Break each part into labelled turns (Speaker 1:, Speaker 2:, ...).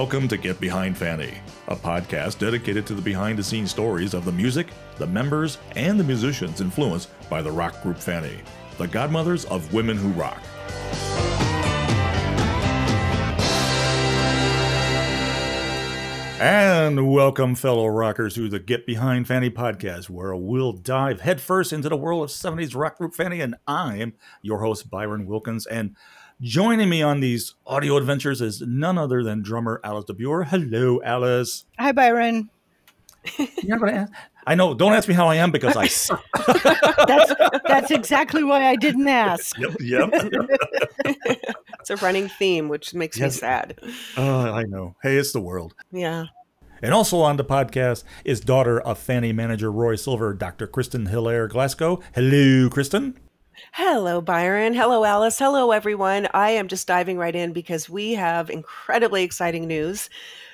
Speaker 1: Welcome to Get Behind Fanny, a podcast dedicated to the behind the scenes stories of the music, the members, and the musicians influenced by the rock group Fanny, the godmothers of women who rock. And welcome, fellow rockers, to the Get Behind Fanny podcast, where we'll dive headfirst into the world of 70s rock group Fanny. And I'm your host, Byron Wilkins. And joining me on these audio adventures is none other than drummer Alice de Buhr. Hello, Alice.
Speaker 2: Hi, Byron.
Speaker 1: You're not gonna ask- I know. Don't ask me how I am because I suck.
Speaker 2: That's that's exactly why I didn't ask.
Speaker 1: yep, yep.
Speaker 3: It's a running theme, which makes
Speaker 1: Yes.
Speaker 3: me sad.
Speaker 1: Oh, I know. Hey, it's the world.
Speaker 3: Yeah.
Speaker 1: And also on the podcast is daughter of Fanny manager Roy Silver, Dr. Kristen Hilaire Glasgow. Hello, Kristen.
Speaker 3: Hello, Byron. Hello, Alice. Hello, everyone. I am just diving right in because we have incredibly exciting news.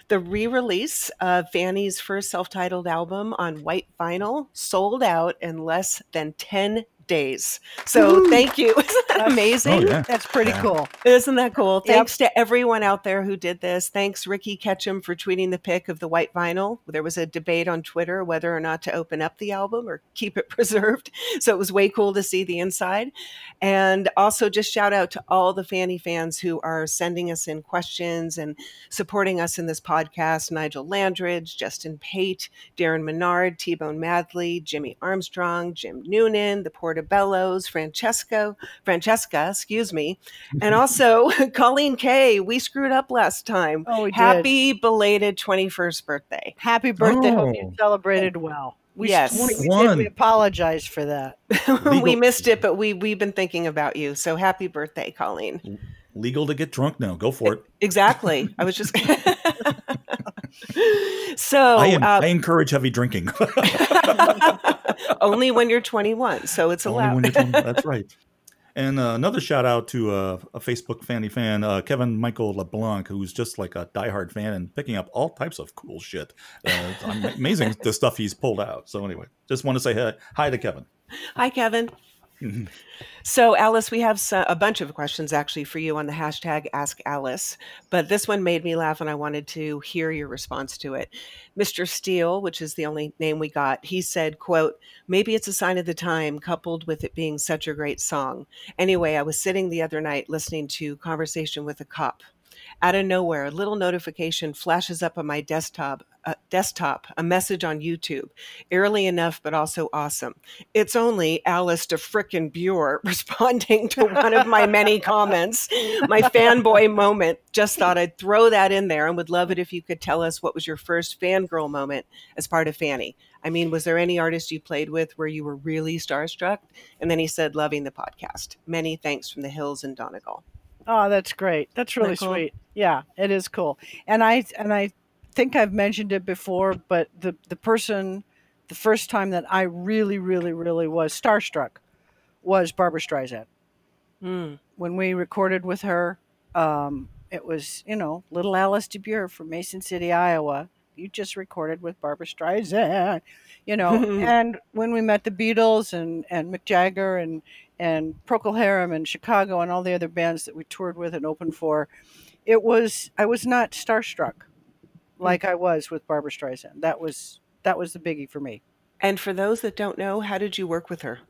Speaker 3: The re release of Fanny's first self titled album on white vinyl sold out in less than 10 days. So
Speaker 2: Woo!
Speaker 3: thank you. Isn't that amazing?
Speaker 1: Oh, yeah.
Speaker 2: That's pretty
Speaker 1: Yeah.
Speaker 2: cool.
Speaker 3: Isn't that cool?
Speaker 2: Yep.
Speaker 3: Thanks to everyone out there who did this. Thanks, Ricky Ketchum, for tweeting the pic of the white vinyl. There was a debate on Twitter whether or not to open up the album or keep it preserved. So it was way cool to see the inside. And also, just shout out to all the Fanny fans who are sending us in questions and supporting us in this podcast Nigel Landridge, Justin Pate, Darren Menard, T Bone Madley, Jimmy Armstrong, Jim Noonan, the Portobellos, Francesco, Francesca, excuse me, and also Colleen Kay. We screwed up last time.
Speaker 2: Oh, we did.
Speaker 3: Happy belated 21st birthday.
Speaker 2: Happy birthday. Hope you
Speaker 1: Oh.
Speaker 2: celebrated well. We,
Speaker 3: Yes.
Speaker 2: we, did. we apologize for that.
Speaker 3: we missed it, but we, we've been thinking about you. So happy birthday, Colleen.
Speaker 1: Legal to get drunk now. Go for it.
Speaker 3: Exactly. I was just. So
Speaker 1: I, am,
Speaker 3: uh,
Speaker 1: I encourage heavy drinking.
Speaker 3: only when you're 21. So it's allowed.
Speaker 1: when you're 20 That's right. And uh, another shout out to uh, a Facebook Fanny fan, uh, Kevin Michael LeBlanc, who's just like a diehard fan and picking up all types of cool shit. Uh, amazing the stuff he's pulled out. So anyway, just want to say hi, hi to Kevin.
Speaker 3: Hi, Kevin. Mm-hmm. So, Alice, we have a bunch of questions actually for you on the hashtag Ask Alice, but this one made me laugh and I wanted to hear your response to it. Mr. Steele, which is the only name we got, he said, quote, maybe it's a sign of the time coupled with it being such a great song. Anyway, I was sitting the other night listening to Conversation with a Cop. Out of nowhere, a little notification flashes up on my desktop, uh, desktop, a message on YouTube. Eerily enough, but also awesome. It's only Alice de frickin' Bure responding to one of my many comments. My fanboy moment. Just thought I'd throw that in there and would love it if you could tell us what was your first fangirl moment as part of Fanny. I mean, was there any artist you played with where you were really starstruck? And then he said, loving the podcast. Many thanks from the hills in Donegal.
Speaker 2: Oh, that's great. That's really
Speaker 3: cool?
Speaker 2: sweet. Yeah, it is cool. And I and I think I've mentioned it before, but the the person, the first time that I really, really, really was starstruck was Barbra Streisand.
Speaker 3: Mm.
Speaker 2: when we recorded with her. Um, it was, you know, little Alice de Buhr from Mason City, Iowa. You just recorded with Barbra Streisand, you know. and when we met the Beatles and, and Mick Jagger and, and Procol Harum and Chicago and all the other bands that we toured with and opened for, it was, I was not starstruck like I was with Barbra Streisand. That was, that was the biggie for me.
Speaker 3: And for those that don't know, how did you work with her?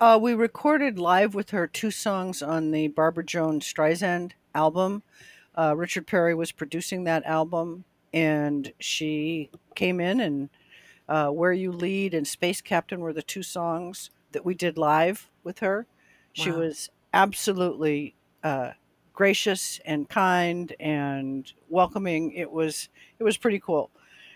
Speaker 2: Uh, we recorded live with her two songs on the Barbra Jones Streisand album. Uh, Richard Perry was producing that album, and she came in and uh, "Where You Lead" and "Space Captain" were the two songs that we did live with her. She
Speaker 3: Wow.
Speaker 2: was absolutely uh, gracious and kind and welcoming. It was it was pretty cool.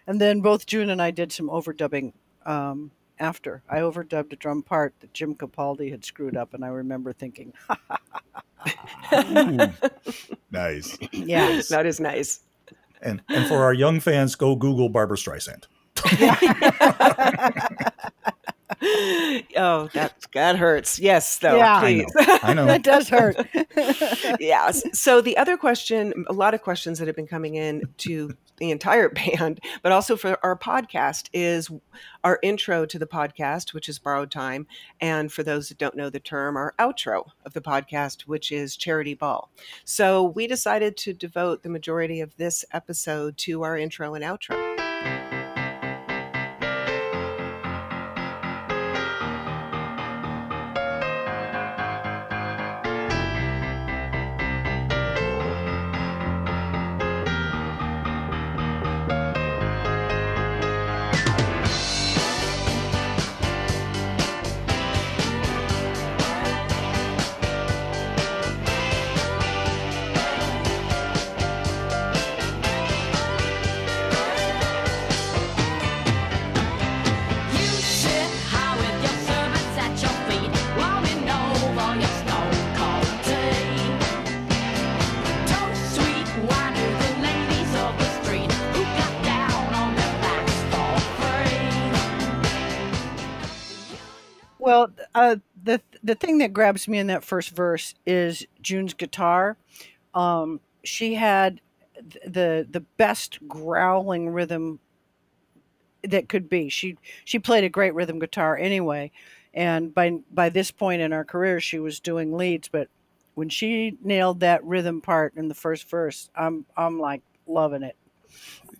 Speaker 2: And then both June and I did some overdubbing um, after. I overdubbed a drum part that Jim Capaldi had screwed up, and I remember thinking,
Speaker 1: Ooh. nice.
Speaker 2: "Yeah,
Speaker 3: that is nice.
Speaker 1: And and for our young fans, go Google Barbra Streisand.
Speaker 3: oh, that that hurts. Yes, though.
Speaker 2: Yeah.
Speaker 1: I know. I know.
Speaker 2: that does hurt."
Speaker 3: yes. So the other question, a lot of questions that have been coming in to the entire band, but also for our podcast is our intro to the podcast, which is Borrowed Time. And for those that don't know the term, our outro of the podcast, which is Charity Ball. So we decided to devote the majority of this episode to our intro and outro.
Speaker 2: Well, uh, the the thing that grabs me in that first verse is June's guitar. Um, she had the the best growling rhythm that could be. She she played a great rhythm guitar anyway, and by by this point in her career, she was doing leads. But when she nailed that rhythm part in the first verse, I'm I'm like loving it.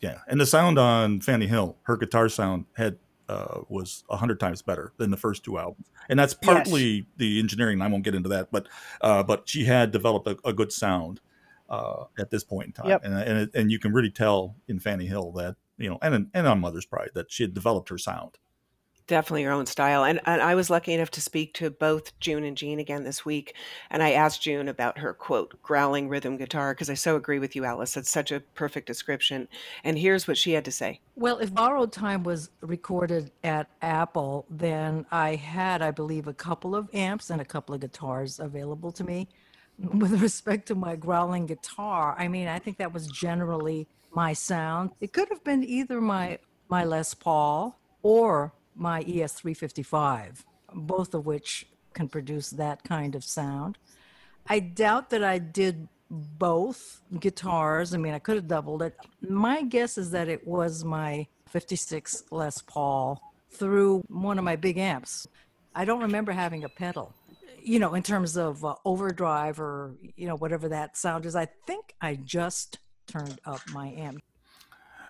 Speaker 1: Yeah, and the sound on Fanny Hill, her guitar sound had uh, was a hundred times better than the first two albums, and that's partly yes. the engineering. I won't get into that, but uh, but she had developed a, a good sound uh, at this point in time,
Speaker 2: yep.
Speaker 1: and and, it, and you can really tell in Fanny Hill that you know, and and on Mother's Pride that she had developed her sound
Speaker 3: definitely your own style. And, and I was lucky enough to speak to both June and Jean again this week. And I asked June about her quote, growling rhythm guitar, because I so agree with you, Alice. That's such a perfect description. And here's what she had to say.
Speaker 4: Well, if Borrowed Time was recorded at Apple, then I had, I believe, a couple of amps and a couple of guitars available to me. With respect to my growling guitar, I mean, I think that was generally my sound. It could have been either my my Les Paul or my ES355, both of which can produce that kind of sound. I doubt that I did both guitars. I mean, I could have doubled it. My guess is that it was my 56 Les Paul through one of my big amps. I don't remember having a pedal, you know, in terms of uh, overdrive or, you know, whatever that sound is. I think I just turned up my amp.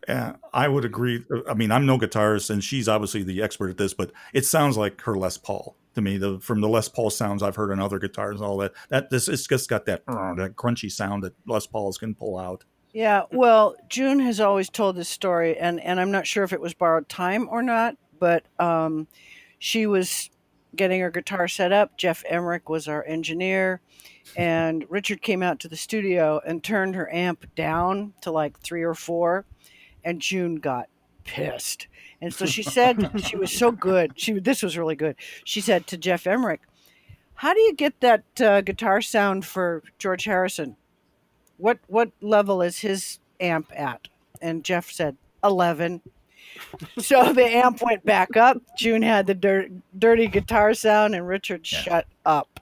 Speaker 1: Yeah, I would agree. I mean, I'm no guitarist, and she's obviously the expert at this, but it sounds like her Les Paul to me. The from the Les Paul sounds I've heard on other guitars, and all that. That this it's just got that uh, that crunchy sound that Les Pauls can pull out.
Speaker 2: Yeah, well, June has always told this story, and and I'm not sure if it was borrowed time or not, but um, she was getting her guitar set up. Geoff Emerick was our engineer, and Richard came out to the studio and turned her amp down to like three or four and June got pissed. And so she said she was so good. She this was really good. She said to Geoff Emerick, "How do you get that uh, guitar sound for George Harrison? What what level is his amp at?" And Geoff said, 11. so the amp went back up. June had the dirt, dirty guitar sound, and Richard yeah. shut up.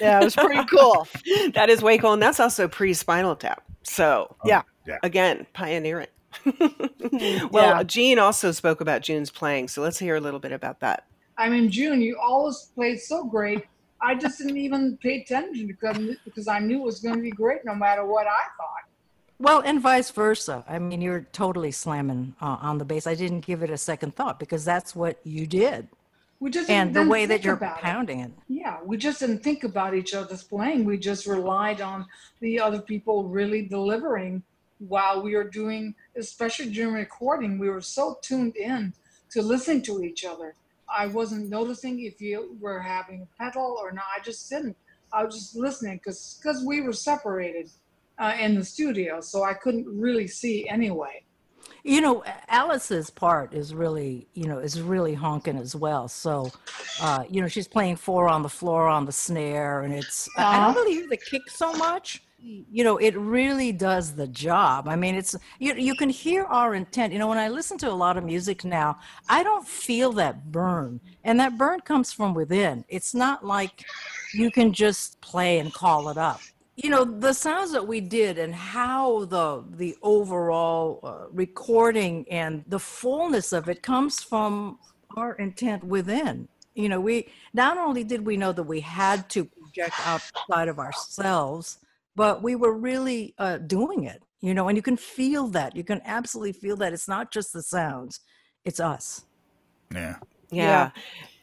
Speaker 2: yeah, it was pretty cool.
Speaker 3: that is way cool, and that's also pre Spinal Tap. So
Speaker 2: yeah,
Speaker 1: yeah.
Speaker 3: again, pioneering. well, yeah. Jean also spoke about June's playing, so let's hear a little bit about that.
Speaker 5: I mean, June, you always played so great. I just didn't even pay attention because, because I knew it was going to be great no matter what I thought.
Speaker 4: Well, and vice versa. I mean, you're totally slamming uh, on the bass. I didn't give it a second thought because that's what you did.
Speaker 5: We just
Speaker 4: and the way that you're pounding it. it.
Speaker 5: Yeah, we just didn't think about each other's playing. We just relied on the other people really delivering while we were doing, especially during recording, we were so tuned in to listening to each other. I wasn't noticing if you were having a pedal or not. I just didn't. I was just listening because because we were separated uh, in the studio, so I couldn't really see anyway.
Speaker 4: You know, Alice's part is really, you know, is really honking as well. So, uh, you know, she's playing four on the floor on the snare, and it's uh-huh. I don't uh-huh. really hear the kick so much you know it really does the job. I mean it's you, you can hear our intent. You know when i listen to a lot of music now i don't feel that burn. And that burn comes from within. It's not like you can just play and call it up. You know the sounds that we did and how the the overall uh, recording and the fullness of it comes from our intent within. You know we not only did we know that we had to project outside of ourselves but we were really uh, doing it you know and you can feel that you can absolutely feel that it's not just the sounds it's us
Speaker 1: Yeah.
Speaker 3: Yeah.
Speaker 2: Yeah.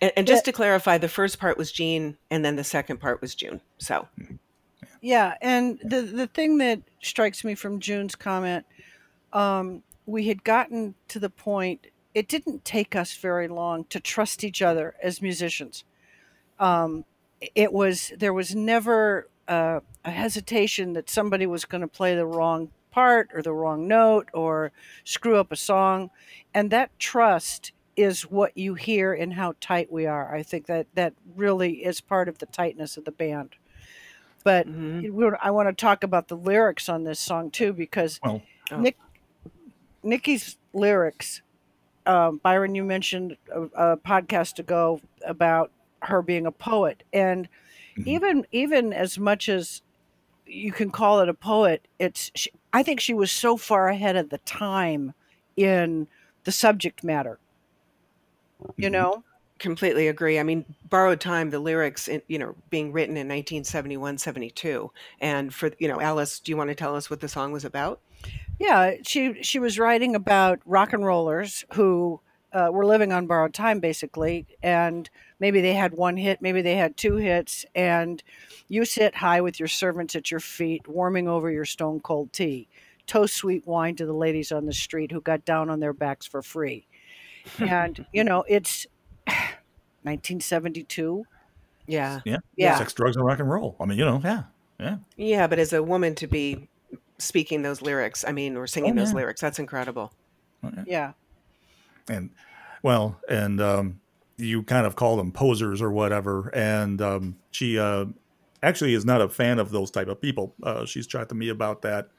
Speaker 3: And, and just to clarify, the first part was Jean, and then the second part was June. So,
Speaker 2: Yeah, and the the thing that strikes me from June's comment, um, we had gotten to the point. It didn't take us very long to trust each other as musicians. Um, it was there was never uh, a hesitation that somebody was going to play the wrong part or the wrong note or screw up a song, and that trust is what you hear in how tight we are. I think that that really is part of the tightness of the band. But
Speaker 3: mhm.
Speaker 2: I want to talk about the lyrics on this song too, because
Speaker 1: Well,
Speaker 3: Oh.
Speaker 2: Nick, Nickey's lyrics. Um, Byron, you mentioned a, a podcast ago about her being a poet, and
Speaker 1: Mhm.
Speaker 2: even even as much as you can call it a poet, it's she, I think she was so far ahead of the time in the subject matter. You
Speaker 1: Mhm.
Speaker 2: know,
Speaker 3: completely agree. I mean, borrowed time, the lyrics, in, you know, being written in 1971, 72. And for, you know, Alice, do you want to tell us what the song was about?
Speaker 2: Yeah, she she was writing about rock and rollers who uh, were living on borrowed time, basically, and maybe they had one hit, maybe they had two hits, and you sit high with your servants at your feet, warming over your stone cold tea, toast sweet wine to the ladies on the street who got down on their backs for free, and you know it's 1972.
Speaker 3: Yeah.
Speaker 1: yeah.
Speaker 2: Yeah.
Speaker 1: Sex, drugs, and rock and roll. I mean, you know, yeah. Yeah.
Speaker 3: Yeah. But as a woman to be speaking those lyrics, I mean, or singing
Speaker 1: Oh,
Speaker 3: those lyrics, that's incredible.
Speaker 2: Yeah,
Speaker 1: and well and um you kind of call them posers or whatever. And um she uh actually is not a fan of those type of people. Uh she's chatted to me about that.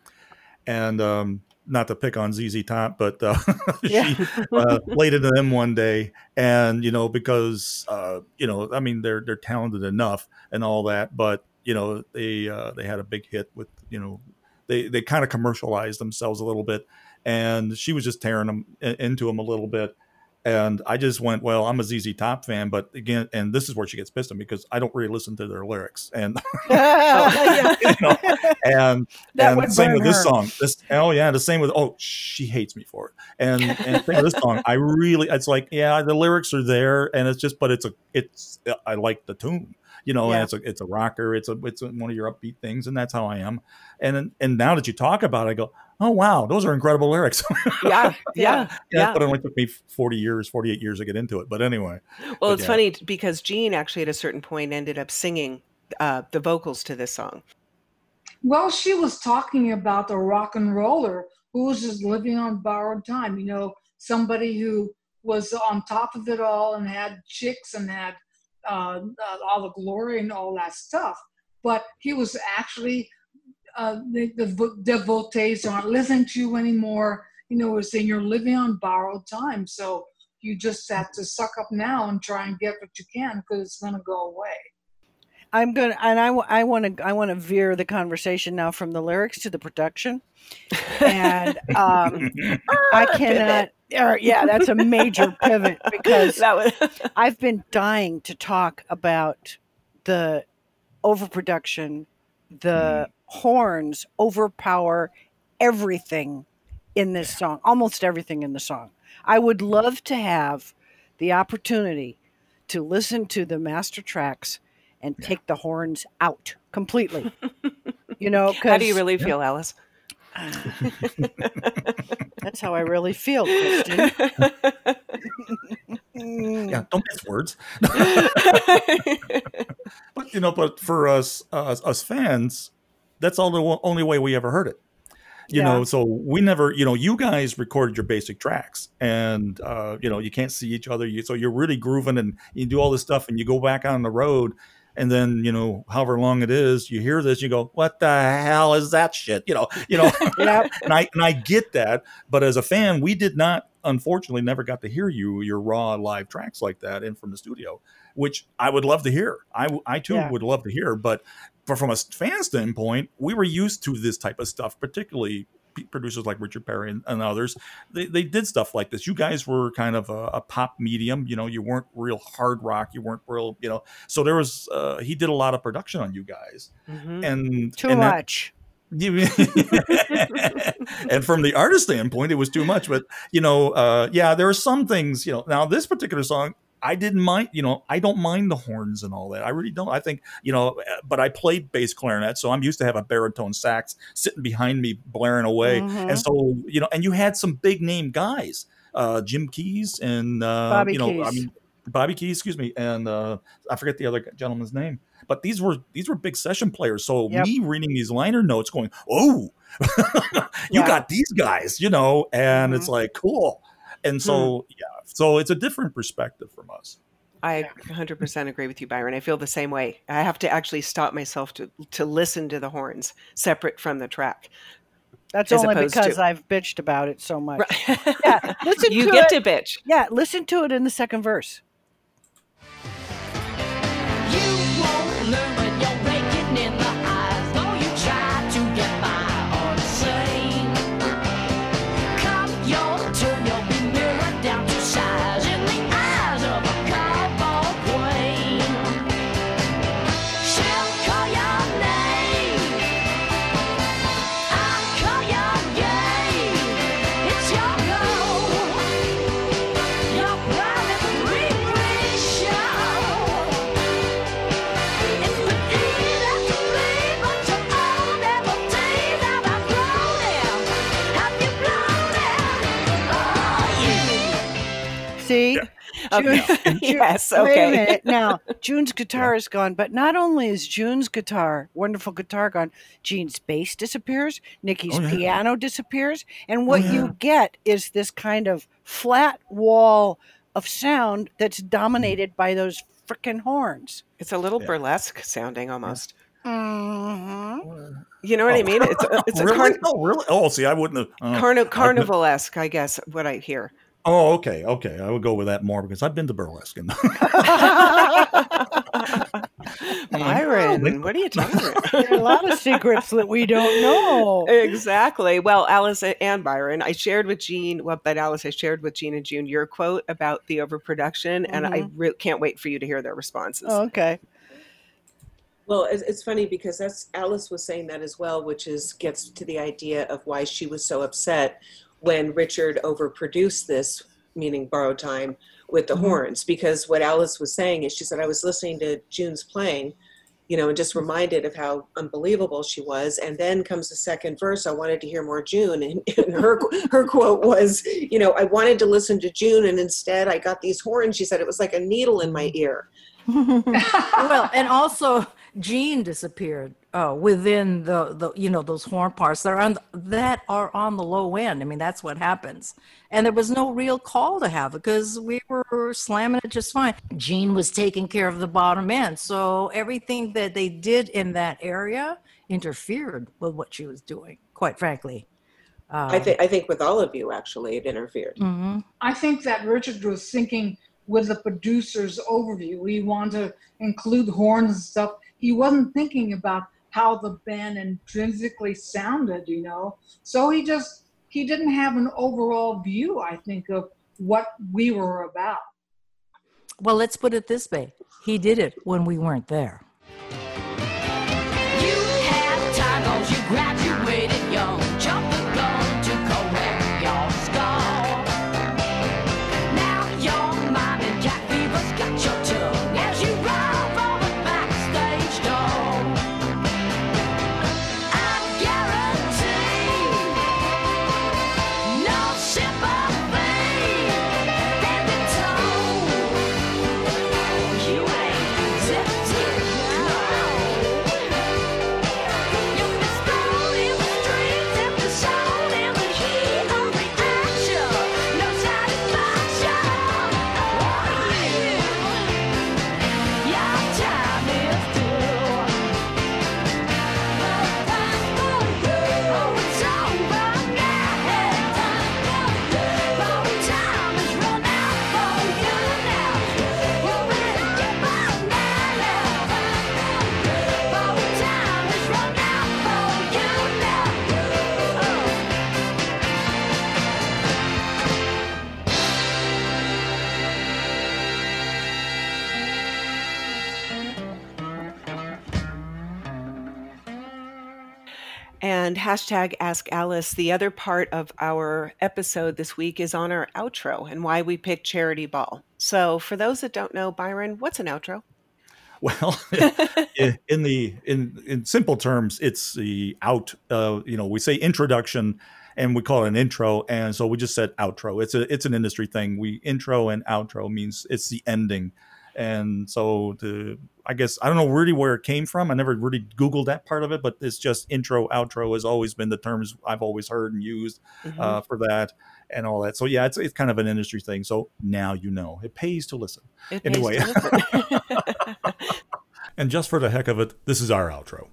Speaker 1: And um not to pick on ZZ Top, but uh,
Speaker 2: Yeah.
Speaker 1: she uh, laid into them one day, and you know because uh, you know I mean they're they're talented enough and all that, but you know they uh, they had a big hit with you know they they kind of commercialized themselves a little bit, and she was just tearing them into them a little bit. And I just went, well, I'm a ZZ Top fan, but again, and this is where she gets pissed at me because I don't really listen to their lyrics, and
Speaker 2: yeah.
Speaker 1: you know, and
Speaker 2: That
Speaker 1: and same with this song. This oh yeah, the same with oh she hates me for it. And and same with this song. I really it's like yeah the lyrics are there and it's just but it's a it's I like the tune. You know,
Speaker 2: Yeah.
Speaker 1: and it's a it's a rocker. It's a it's one of your upbeat things, and that's how I am. And and now that you talk about it, I go, oh wow, those are incredible lyrics.
Speaker 3: Yeah. Yeah.
Speaker 1: yeah,
Speaker 3: Yeah.
Speaker 1: but it only took me forty years, forty eight years to get into it. But anyway,
Speaker 3: Well,
Speaker 1: But
Speaker 3: it's
Speaker 1: yeah.
Speaker 3: funny because Jean actually at a certain point ended up singing uh, the vocals to this song.
Speaker 5: Well, she was talking about the rock and roller who was just living on borrowed time. You know, somebody who was on top of it all and had chicks and had uh, uh, all the glory and all that stuff. But he was actually uh, the, the devotees aren't listening to you anymore. You know, was saying you're living on borrowed time, so you just have to suck up now and try and get what you can because it's going to go away.
Speaker 2: I'm gonna, and I, wa- I want to, I want to veer the conversation now from the lyrics to the production, and um, I cannot. Or, yeah, that's a major pivot because
Speaker 3: that was
Speaker 2: I've been dying to talk about the overproduction. The hmm. horns overpower everything in this song, almost everything in the song. I would love to have the opportunity to listen to the master tracks and take the horns out completely. you know,
Speaker 3: How do you really feel, Alice?
Speaker 2: that's how I really feel, Kristen. Mm.
Speaker 1: yeah, don't miss words. But you know, but for us, uh, us, us fans, that's all the only way we ever heard it. You
Speaker 2: Yeah.
Speaker 1: know, so we never, you know, you guys recorded your basic tracks, and uh, you know, you can't see each other. You, so you're really grooving, and you do all this stuff, and you go back on the road, and then you know, however long it is, you hear this, you go, "What the hell is that shit?" You know, you know,
Speaker 2: Yep.
Speaker 1: and I and I get that, but as a fan, we did not, unfortunately, never got to hear you your raw live tracks like that in from the studio, which I would love to hear. I, I too
Speaker 2: Yeah.
Speaker 1: would love to hear, but but from a fan standpoint, we were used to this type of stuff, particularly producers like Richard Perry and, and others. They, they did stuff like this. You guys were kind of a, a pop medium, you know. You weren't real hard rock. You weren't real, you know. So there was uh, he did a lot of production on you guys,
Speaker 3: Mhm.
Speaker 1: and
Speaker 2: Too
Speaker 1: and
Speaker 2: much.
Speaker 1: you- and from the artist standpoint, it was too much. But you know, uh, yeah, there are some things. You know, now this particular song, I didn't mind. You know, I don't mind the horns and all that. I really don't. I think you know, uh, but I played bass clarinet, so I'm used to have a baritone sax sitting behind me blaring away.
Speaker 2: Mhm.
Speaker 1: And so you know, and you had some big name guys, uh, Jim Keys and uh,
Speaker 2: Bobby
Speaker 1: you know, I mean. Bobby Keys, excuse me, and uh, I forget the other gentleman's name, but these were these were big session players. So
Speaker 2: Yep.
Speaker 1: me reading these liner notes, going, "Oh, you
Speaker 2: Yeah.
Speaker 1: got these guys," you know, and it's like cool. And so hmm. yeah, so it's a different perspective from us.
Speaker 3: I 100% agree with you, Byron. I feel the same way. I have to actually stop myself to to listen to the horns separate from the track.
Speaker 2: That's
Speaker 3: As
Speaker 2: only because
Speaker 3: to-
Speaker 2: I've bitched about it so much.
Speaker 3: Right.
Speaker 2: Yeah, listen
Speaker 3: you
Speaker 2: to
Speaker 3: get
Speaker 2: it.
Speaker 3: to bitch.
Speaker 2: Yeah, listen to it in the second verse.
Speaker 3: Okay.
Speaker 2: June-
Speaker 3: yes.
Speaker 2: Wait a
Speaker 3: Okay.
Speaker 2: minute. Now, June's guitar is gone, but not only is June's guitar, wonderful guitar, gone, Jean's bass disappears, Nickey's
Speaker 1: Oh, yeah.
Speaker 2: piano disappears, and what
Speaker 1: yeah.
Speaker 2: you get is this kind of flat wall of sound that's dominated by those frickin' horns.
Speaker 3: It's a little
Speaker 1: Yeah.
Speaker 3: burlesque sounding almost.
Speaker 2: Mm-hmm.
Speaker 3: You know what I
Speaker 1: Oh.
Speaker 3: mean? It's a, it's a
Speaker 1: really?
Speaker 3: carn-
Speaker 1: oh, really? Oh, see, I wouldn't have. uh,
Speaker 3: carni- carnival-esque, I guess, what I hear.
Speaker 1: Oh, okay, okay. I would go with that more because I've been to burlesque. And
Speaker 3: Byron, what are you talking about?
Speaker 2: There are a lot of secrets that we don't know.
Speaker 3: exactly. Well, Alice and Byron, I shared with Jean, well, but Alice, I shared with Jean and June your quote about the overproduction, and I mm-hmm. re- can't wait for you to hear their responses.
Speaker 2: Oh, okay.
Speaker 6: Well, it's, it's funny because that's Alice was saying that as well, which is gets to the idea of why she was so upset when Richard overproduced this, meaning borrowed time, with the
Speaker 2: Mhm.
Speaker 6: horns. Because what Alice was saying is, she said, I was listening to June's playing, you know, and just reminded of how unbelievable she was. And then comes the second verse. I wanted to hear more June, and, and her her quote was, you know, I wanted to listen to June, and instead I got these horns. She said it was like a needle in my ear.
Speaker 4: well, and also Jean disappeared uh, within the, the you know those horn parts that are on that are on the low end. I mean, that's what happens, and there was no real call to have it because we were slamming it just fine. Jean was taking care of the bottom end, so everything that they did in that area interfered with what she was doing. Quite frankly,
Speaker 6: I think I think with all of you actually it interfered.
Speaker 4: hmm
Speaker 5: I think that Richard was thinking with the producer's overview. He wanted to include horns and stuff. He wasn't thinking about how the band intrinsically sounded, you know. So he just he didn't have an overall view, I think, of what we were about.
Speaker 4: Well, let's put it this way: he did it when we weren't there.
Speaker 3: Hashtag Ask Alice. The other part of our episode this week is on our outro and why we picked Charity Ball. So, for those that don't know, Byron, what's an outro?
Speaker 1: Well, i- in the in in simple terms, it's the out. Uh, you know, we say introduction, and we call it an intro, and so we just said outro. It's a it's an industry thing. We intro and outro means it's the ending, and so the I guess I don't know really where it came from. I never really googled that part of it, but it's just intro outro has always been the terms I've always heard and used
Speaker 3: Mhm.
Speaker 1: uh, for that and all that. So yeah, it's it's kind of an industry thing. So now you know it pays to listen.
Speaker 3: It pays
Speaker 1: anyway.
Speaker 3: to listen.
Speaker 1: And just for the heck of it, this is our outro.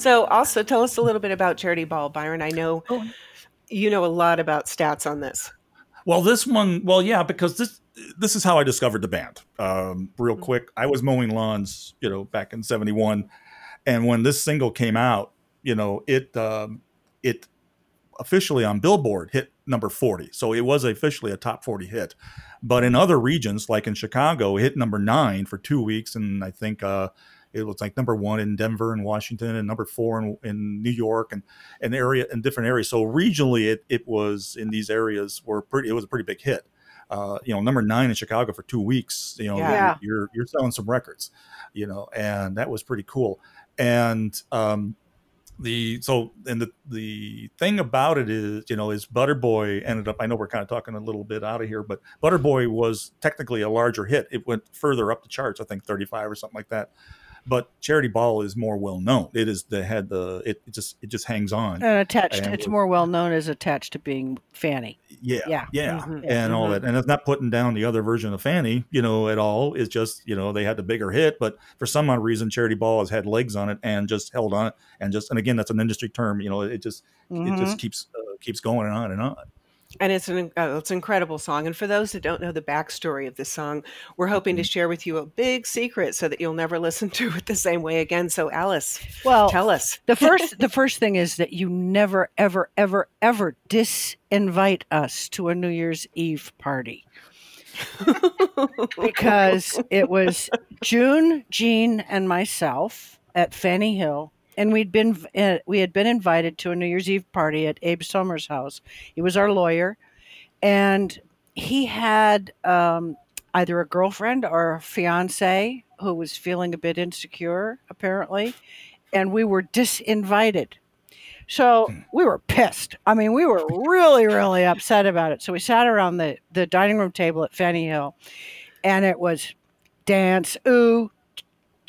Speaker 3: So, also tell us a little bit about Charity Ball, Byron. I know
Speaker 2: Oh.
Speaker 3: you know a lot about stats on this.
Speaker 1: Well, this one, well, yeah, because this this is how I discovered the band. Um, real
Speaker 3: Mm-hmm.
Speaker 1: quick, I was mowing lawns, you know, back in '71, and when this single came out, you know, it um, it officially on Billboard hit number 40, so it was officially a top 40 hit. But in other regions, like in Chicago, it hit number nine for two weeks, and I think uh, it was like number one in Denver and Washington, and number four in, in New York, and an area in different areas. So regionally, it it was in these areas were pretty. It was a pretty big hit. Uh, you know, number nine in Chicago for two weeks. You know,
Speaker 3: Yeah.
Speaker 1: You're you're selling some records. You know, and that was pretty cool. And um, the so and the the thing about it is, you know, is Butterboy ended up. I know we're kind of talking a little bit out of here, but Butterboy was technically a larger hit. It went further up the charts. I think 35 or something like that. But Charity Ball is more well known. It is the had the it, it just it just hangs on.
Speaker 2: And attached,
Speaker 1: And
Speaker 2: it's more well known as attached to being Fanny.
Speaker 1: yeah
Speaker 2: Yeah.
Speaker 1: yeah,
Speaker 3: Mhm.
Speaker 1: and all that and it's not putting down the other version of fanny you know at all it's just you know they had the bigger hit but for some odd reason charity ball has had legs on it and just held on it and just and again that's an industry term you know it just it
Speaker 2: Mhm.
Speaker 1: just keeps uh, keeps going on and on
Speaker 3: And it's an uh, it's an incredible song. And for those that don't know the backstory of this song, we're hoping
Speaker 1: Mm-hmm.
Speaker 3: to share with you a big secret so that you'll never listen to it the same way again. So, Alice,
Speaker 2: Well,
Speaker 3: tell us.
Speaker 2: the first the first thing is that you never ever ever ever disinvite us to a New Year's Eve party because it was June, Jean, and myself at Fanny Hill, and we'd been uh, we had been invited to a New Year's Eve party at Abe Somer's house. He was our lawyer, and he had um, either a girlfriend or a fiance who was feeling a bit insecure, apparently, and we were disinvited. So we were pissed. I mean, we were really, really upset about it. So we sat around the, the dining room table at Fanny Hill, and it was dance, ooh,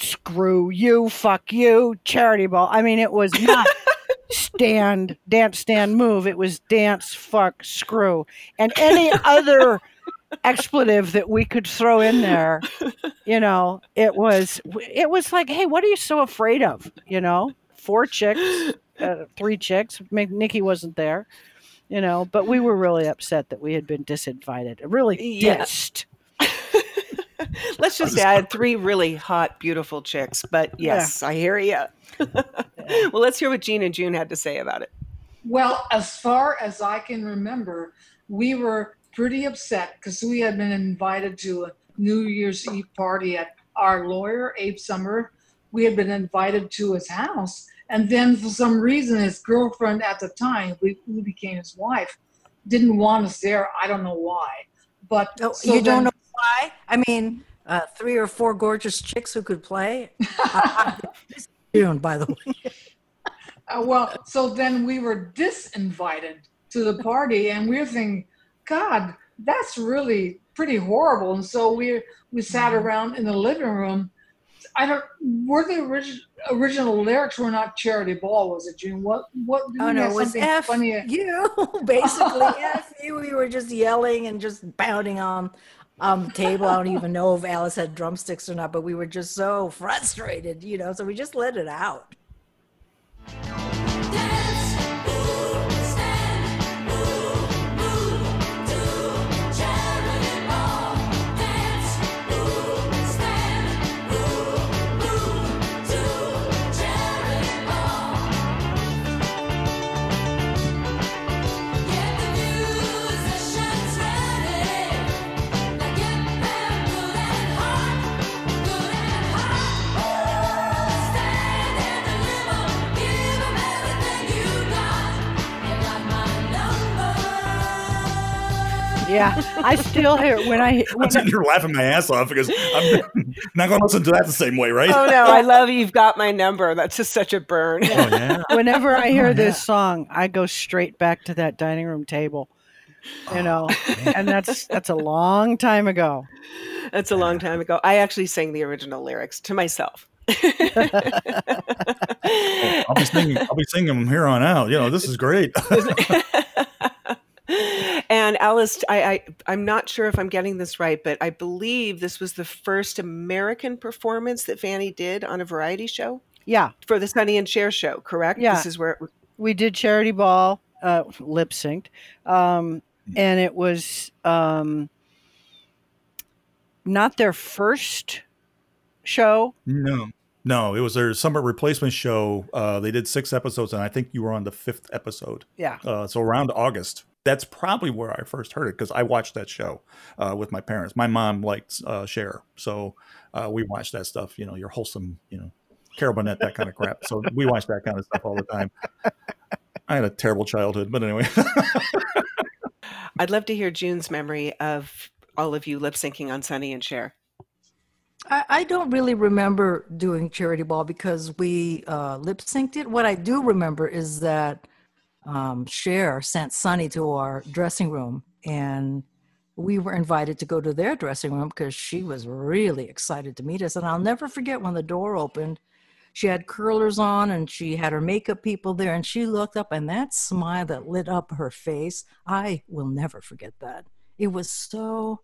Speaker 2: screw you, fuck you, charity ball. I mean, it was not stand, dance, stand, move. It was dance, fuck, screw, and any other expletive that we could throw in there. You know, it was it was like, hey, what are you so afraid of? You know, four chicks, uh, three chicks. Nickey wasn't there. You know, but we were really upset that we had been disinvited. Really
Speaker 3: Yeah.
Speaker 2: dissed.
Speaker 3: Let's just add three really hot, beautiful chicks. But yes, I hear you. well, let's hear what Jean and June had to say about it.
Speaker 5: Well, as far as I can remember, we were pretty upset because we had been invited to a New Year's Eve party at our lawyer, Abe Somer. We had been invited to his house. And then for some reason, his girlfriend at the time, who became his wife, didn't want us there. I don't know why. But
Speaker 4: Oh,
Speaker 5: so
Speaker 4: you don't know why? I mean, uh, three or four gorgeous chicks who could play. June, by the way.
Speaker 5: Uh, well, so then we were disinvited to the party, and we were thinking, God, that's really pretty horrible. And so we we sat
Speaker 4: Mm-hmm.
Speaker 5: around in the living room. I don't. Were the orig- original lyrics were not charity ball, was it, June? What? What?
Speaker 4: Oh no, it was F
Speaker 5: funny?
Speaker 4: you, basically F you. We were just yelling and just pounding on um, the table. I don't even know if Alice had drumsticks or not, but we were just so frustrated, you know. So we just let it out.
Speaker 2: Yeah, I still hear when I
Speaker 1: I'm
Speaker 2: when I,
Speaker 1: sitting here laughing my ass off because I'm not going to listen to that the same way, right?
Speaker 3: Oh no, I love you. You've got my number. That's just such a burn.
Speaker 1: Oh, yeah.
Speaker 2: whenever I hear
Speaker 1: Oh,
Speaker 2: this song, I go straight back to that dining room table. You oh, know, and that's that's a long time ago.
Speaker 3: That's a long time ago. I actually sang the original lyrics to myself.
Speaker 1: I'll be singing. I'll be singing from here on out. You know, this is great.
Speaker 3: And Alice, I, I I'm not sure if I'm getting this right, but I believe this was the first American performance that Fanny did on a variety show
Speaker 2: Yeah,
Speaker 3: for the Sonny and Cher show. Correct?
Speaker 2: Yeah.
Speaker 3: This is where. It,
Speaker 2: we did charity ball, uh, lip synced, um, and it was um, not their first show.
Speaker 1: no, no, it was their summer replacement show. Uh, they did six episodes, and I think you were on the fifth episode.
Speaker 2: Yeah,
Speaker 1: Uh, so around August. That's probably where I first heard it because I watched that show uh, with my parents. My mom liked uh, Cher, so uh, we watched that stuff. You know, your wholesome, you know, Carol Burnett, that kind of crap. So we watched that kind of stuff all the time. I had a terrible childhood, but anyway.
Speaker 3: I'd love to hear June's memory of all of you lip syncing on Sonny and Cher.
Speaker 4: I, I don't really remember doing charity ball because we uh, lip synced it. What I do remember is that um, Cher sent Sonny to our dressing room, and we were invited to go to their dressing room because she was really excited to meet us. And I'll never forget when the door opened. She had curlers on and she had her makeup people there, and she looked up, and that smile that lit up her face, I will never forget that. It was so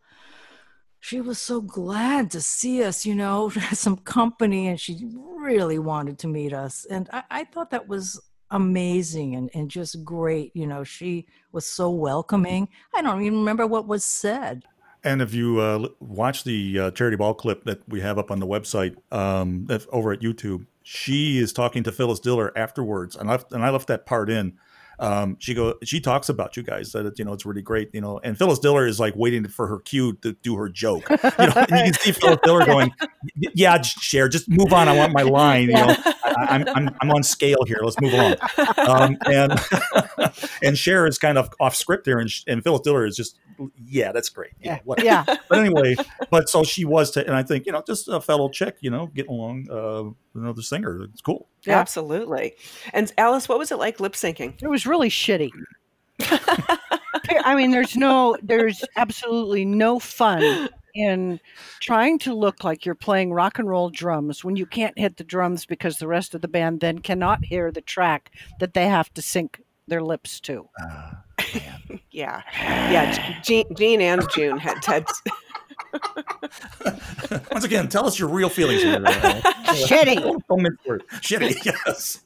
Speaker 4: she was so glad to see us, you know, some company, and she really wanted to meet us. And I, I thought that was amazing and, and just great. You know, she was so welcoming. I don't even remember what was said.
Speaker 1: And if you uh, watch the uh, charity ball clip that we have up on the website, um, that's over at YouTube, she is talking to Phyllis Diller afterwards, and I and I left that part in. Um, she go, she talks about you guys that it, you know it's really great, you know. And Phyllis Diller is like waiting for her cue to do her joke. You know, and you can see Phyllis Diller going, "Yeah, Cher, just move on. I want my line. You know, I, I'm, I'm I'm on scale here. Let's move along." Um, and and Cher is kind of off script here, and, and Phyllis Diller is just, "Yeah, that's great. You know,
Speaker 2: yeah,
Speaker 1: whatever."
Speaker 2: yeah.
Speaker 1: but anyway, but so she was, to, and I think you know, just a fellow chick, you know, getting along, uh, with another singer. It's cool.
Speaker 2: Yeah.
Speaker 3: Absolutely. And Alice, what was it like lip syncing?
Speaker 2: It was really shitty. I mean, there's no, there's absolutely no fun in trying to look like you're playing rock and roll drums when you can't hit the drums because the rest of the band then cannot hear the track that they have to sync their lips to.
Speaker 3: Yeah. Yeah. Jean, Jean and June had, had
Speaker 1: Once again, tell us your real feelings. Here,
Speaker 2: Shitty.
Speaker 1: don't mince words. Shitty. Yes.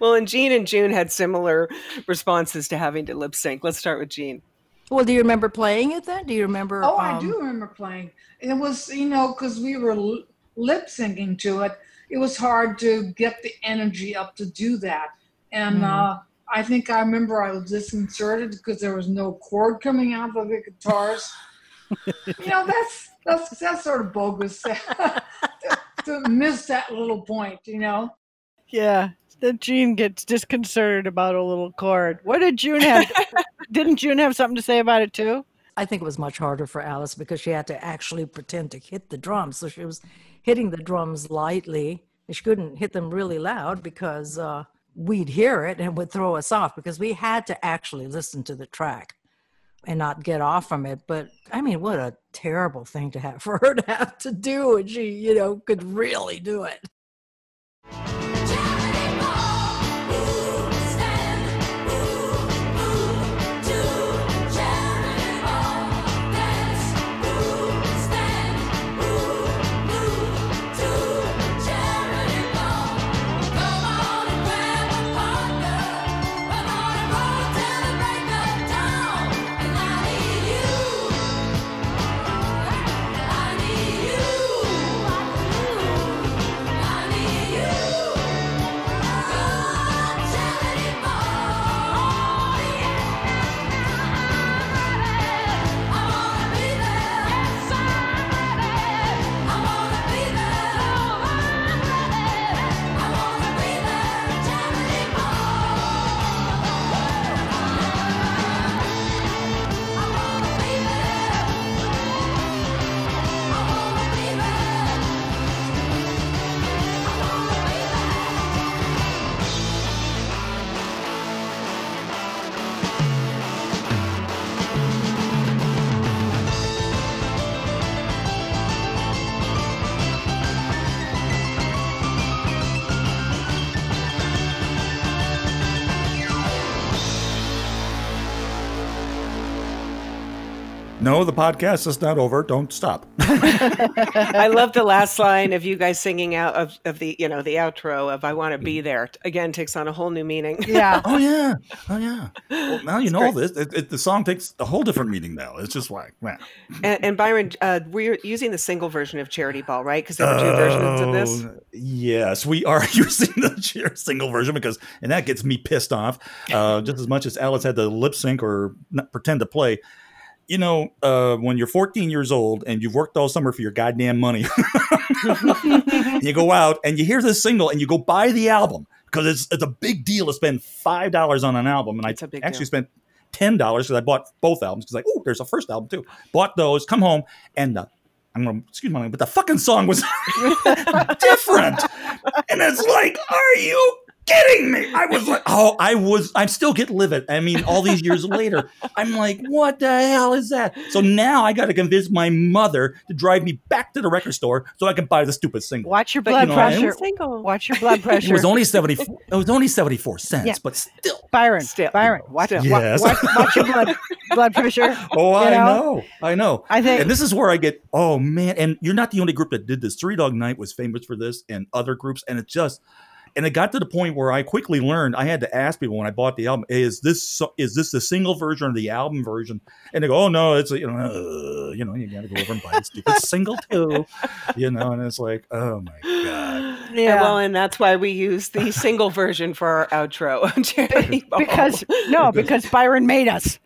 Speaker 3: well, and Jean and June had similar responses to having to lip sync. Let's start with Jean.
Speaker 4: Well, do you remember playing it then? Do you remember?
Speaker 5: Oh, I
Speaker 4: um,
Speaker 5: do remember playing. It was, you know, because we were lip syncing to it. It was hard to get the energy up to do that. And
Speaker 4: Mhm.
Speaker 5: uh, I think I remember I was disconcerted because there was no chord coming out of the guitars. you know, that's that's that's sort of bogus to, to miss that little point. You know.
Speaker 2: Yeah. Then June gets disconcerted about a little chord. What did June have? Didn't June have something to say about it too?
Speaker 4: I think it was much harder for Alice because she had to actually pretend to hit the drums. So she was hitting the drums lightly. and She couldn't hit them really loud because uh, we'd hear it and would throw us off because we had to actually listen to the track and not get off from it. But I mean, what a terrible thing to have for her to have to do. And she, you know, could really do it.
Speaker 1: No, the podcast is not over. Don't stop.
Speaker 3: I love the last line of you guys singing out of, of the you know the outro of "I want to be there." Again, takes on a whole new meaning.
Speaker 2: Yeah.
Speaker 1: oh yeah, oh yeah. Well, now you
Speaker 3: It's
Speaker 1: know
Speaker 3: great.
Speaker 1: this. It, it, the song takes a whole different meaning now. It's just like, man.
Speaker 3: And, and Byron, uh, we're using the single version of Charity Ball, right? Because there were two versions of this.
Speaker 1: Oh, Yes, we are using the single version because, and that gets me pissed off uh, just as much as Alice had to lip sync or pretend to play. You know, uh, when you're 14 years old and you've worked all summer for your goddamn money, you go out and you hear this single and you go buy the album because it's it's a big deal to spend five dollars on an album, and
Speaker 3: It's
Speaker 1: I actually
Speaker 3: deal.
Speaker 1: spent ten dollars because I bought both albums because like, oh, there's a first album too. Bought those, come home, and uh, I'm gonna excuse my language, but the fucking song was different, and it's like, are you kidding me? I was like, oh, I was, I'm still get livid. I mean, all these years later, I'm like, what the hell is that? So now I got to convince my mother to drive me back to the record store so I can buy the stupid single.
Speaker 2: Watch your
Speaker 3: But
Speaker 2: blood
Speaker 1: you know,
Speaker 2: pressure.
Speaker 3: Single.
Speaker 2: Watch your blood pressure.
Speaker 1: It was only seventy. It was only seventy four cents,
Speaker 2: Yeah.
Speaker 1: but still.
Speaker 2: Byron.
Speaker 3: Still.
Speaker 2: Byron. Watch,
Speaker 3: Still.
Speaker 2: wa-
Speaker 1: Yes.
Speaker 2: watch, watch your blood blood pressure.
Speaker 1: Oh, I
Speaker 2: know?
Speaker 1: know? I know.
Speaker 2: I think
Speaker 1: And this is where I get. Oh man! And you're not the only group that did this. Three Dog Night was famous for this, and other groups. And it just, and it got to the point where I quickly learned I had to ask people when I bought the album, "Hey, "Is this is this the single version or the album version?" And they go, "Oh no, it's a, you know, uh, you know, you got to go over and buy the stupid single too." You know, and it's like, oh my god.
Speaker 3: And
Speaker 2: Yeah.
Speaker 3: well, and that's why we use the single version for our outro. Charity
Speaker 2: because no, because Byron made us.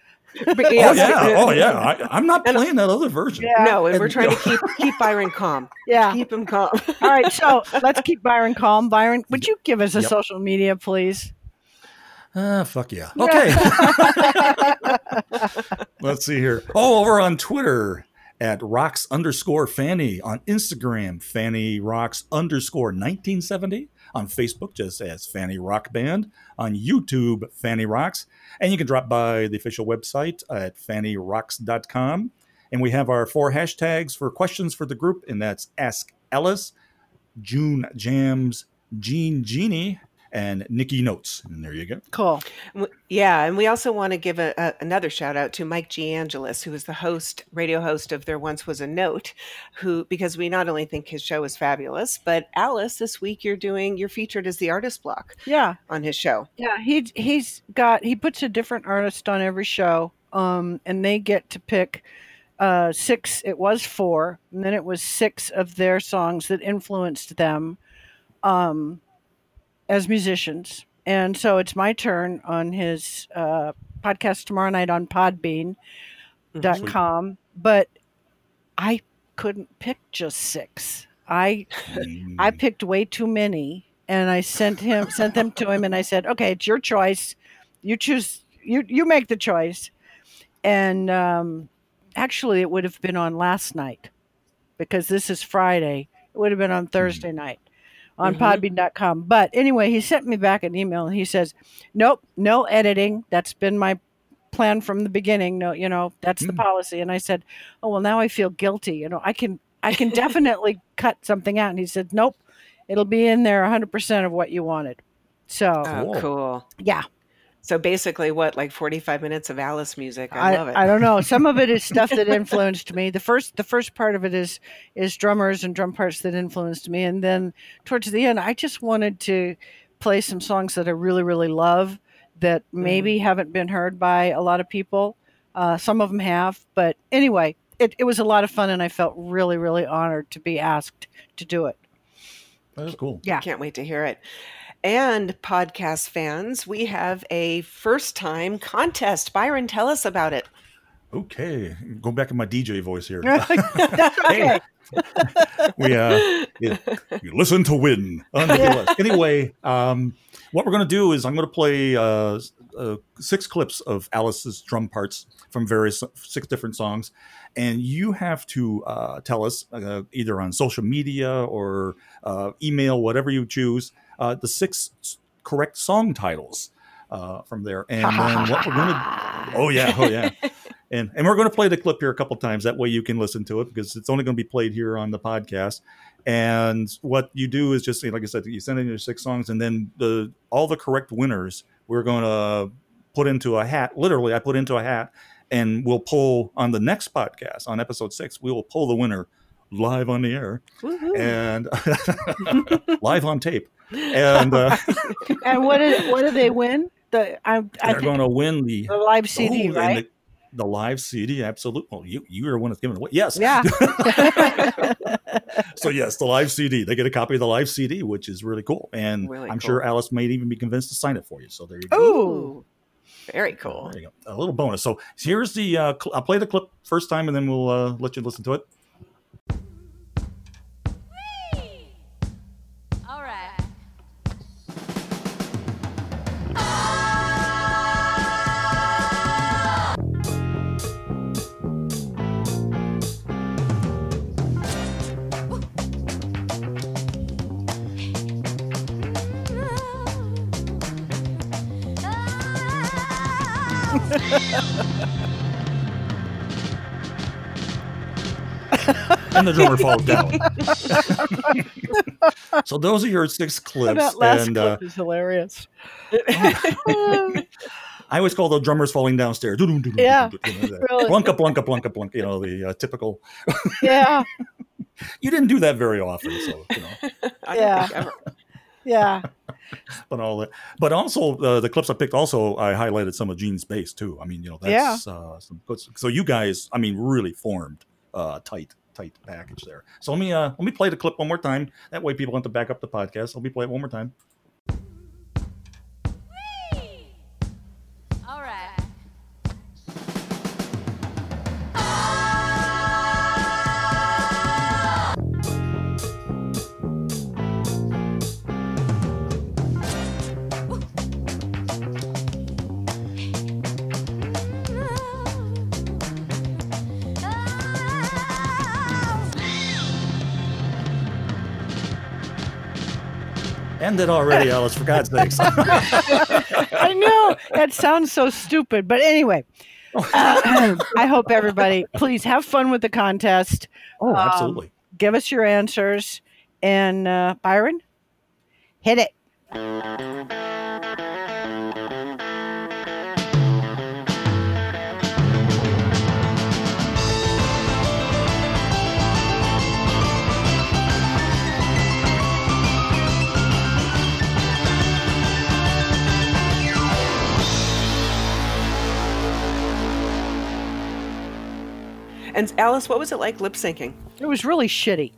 Speaker 3: But
Speaker 1: Oh yeah, oh yeah. I, I'm not
Speaker 3: And-
Speaker 1: playing that other version.
Speaker 2: Yeah.
Speaker 3: No, and we're
Speaker 1: And-
Speaker 3: trying to keep keep Byron calm.
Speaker 2: Yeah.
Speaker 3: Keep him calm.
Speaker 2: All right. So let's keep Byron calm. Byron, would you give us a
Speaker 1: Yep.
Speaker 2: social media, please?
Speaker 1: Ah, fuck yeah. Okay. Let's see here. Oh, over on Twitter at rocks underscore Fanny. On Instagram, Fanny rocks underscore 1970. On Facebook, just as Fanny Rock Band. On YouTube, Fanny Rocks. And you can drop by the official website at fannyrocks.com. And we have our four hashtags for questions for the group, and that's Ask Alice, June Jams, Jean Genie, and Nickey Notes. And there you go.
Speaker 2: Cool.
Speaker 3: Yeah, and we also want to give a, a, another shout out to Mike G. Angelis, who is the host, radio host of There Once Was a Note, who because we not only think his show is fabulous, but Alice, this week you're doing you're featured as the artist block
Speaker 2: Yeah.
Speaker 3: on his show.
Speaker 2: Yeah. He he's got he puts a different artist on every show. Um, and they get to pick uh six. It was four, and then it was six of their songs that influenced them, um, as musicians. And so it's my turn on his uh, podcast tomorrow night on Podbean. dot com, but I couldn't pick just six. I I picked way too many, and I sent him sent them to him, and I said, "Okay, it's your choice. You choose. You you make the choice." And um, actually, it would have been on last night because this is Friday. It would have been on Thursday night on
Speaker 3: Mhm.
Speaker 2: Podbean.com. But anyway, he sent me back an email, and he says, "Nope, no editing. That's been my." plan from the beginning no you know that's the
Speaker 1: Hmm.
Speaker 2: policy and i said oh well now i feel guilty you know i can i can definitely cut something out and he said nope it'll be in there 100% of what you wanted so
Speaker 3: Oh,
Speaker 1: Cool.
Speaker 3: cool.
Speaker 2: yeah
Speaker 3: So basically, what like 45 minutes of Alice music? I,
Speaker 2: I,
Speaker 3: love it.
Speaker 2: I don't know some of it is stuff that influenced me the first the first part of it is is drummers and drum parts that influenced me and then towards the end i just wanted to play some songs that i really really love that maybe haven't been heard by a lot of people uh, some of them have but anyway it, it was a lot of fun and i felt really really honored to be asked to do it
Speaker 1: That is cool.
Speaker 2: yeah
Speaker 3: Can't wait to hear it. And podcast fans, we have a first time contest. Byron, tell us about it.
Speaker 1: Okay, go back in my DJ voice here.
Speaker 2: Okay.
Speaker 1: we uh, you, you listen to win. Anyway, um, what we're going to do is I'm going to play uh, uh, six clips of Alice's drum parts from various six different songs, and you have to uh, tell us uh, either on social media or uh, email, whatever you choose, uh, the six correct song titles uh, from there, and then what we're going to. Oh yeah, oh yeah. And, and we're going to play the clip here a couple times. That way you can listen to it because it's only going to be played here on the podcast. And what you do is just, like I said, you send in your six songs, and then the all the correct winners we're going to put into a hat. Literally, I put into a hat, and we'll pull on the next podcast on episode six. We will pull the winner live on the air
Speaker 3: Woohoo.
Speaker 1: and live on tape. And uh,
Speaker 2: And what did what do they win? The I, I
Speaker 1: they're going to win the
Speaker 2: the live CD,
Speaker 1: Oh,
Speaker 2: right?
Speaker 1: The, the live CD, absolutely. Well, you you are the one that's giving it away. Yes.
Speaker 2: Yeah.
Speaker 1: So yes, the live CD. They get a copy of the live CD, which is really cool. And
Speaker 3: Really
Speaker 1: I'm sure. Alice may even be convinced to sign it for you. So there you go.
Speaker 2: Ooh.
Speaker 3: Very cool.
Speaker 1: There you go. A little bonus. So here's the. Uh, cl- I'll play the clip first time, and then we'll uh, let you listen to it. And the drummer falls down. so those are your six clips.
Speaker 2: that last
Speaker 1: and
Speaker 2: clip
Speaker 1: uh,
Speaker 2: is hilarious.
Speaker 1: I always call the drummers falling downstairs.
Speaker 2: Yeah,
Speaker 1: You know, that
Speaker 2: really.
Speaker 1: Blunka, blunka, blunka, blunka. You know the uh, typical.
Speaker 2: yeah,
Speaker 1: You didn't do that very often, so you know.
Speaker 2: Yeah. yeah.
Speaker 1: but all that. But also uh, the clips I picked. Also, I highlighted some of Jean's bass too. I mean, you know, that's uh, some good. So you guys, I mean, really formed uh, tight, tight package there. So let me uh, let me play the clip one more time. That way, people have to back up the podcast. Let me play it one more time. End it already, Alice. For God's sakes.
Speaker 2: I know that sounds so stupid, but anyway, uh, I hope everybody please have fun with the contest.
Speaker 1: oh,
Speaker 2: Um,
Speaker 1: absolutely.
Speaker 2: Give us your answers, and uh, Byron, hit it.
Speaker 3: And Alice, what was it like lip syncing?
Speaker 2: It was really shitty.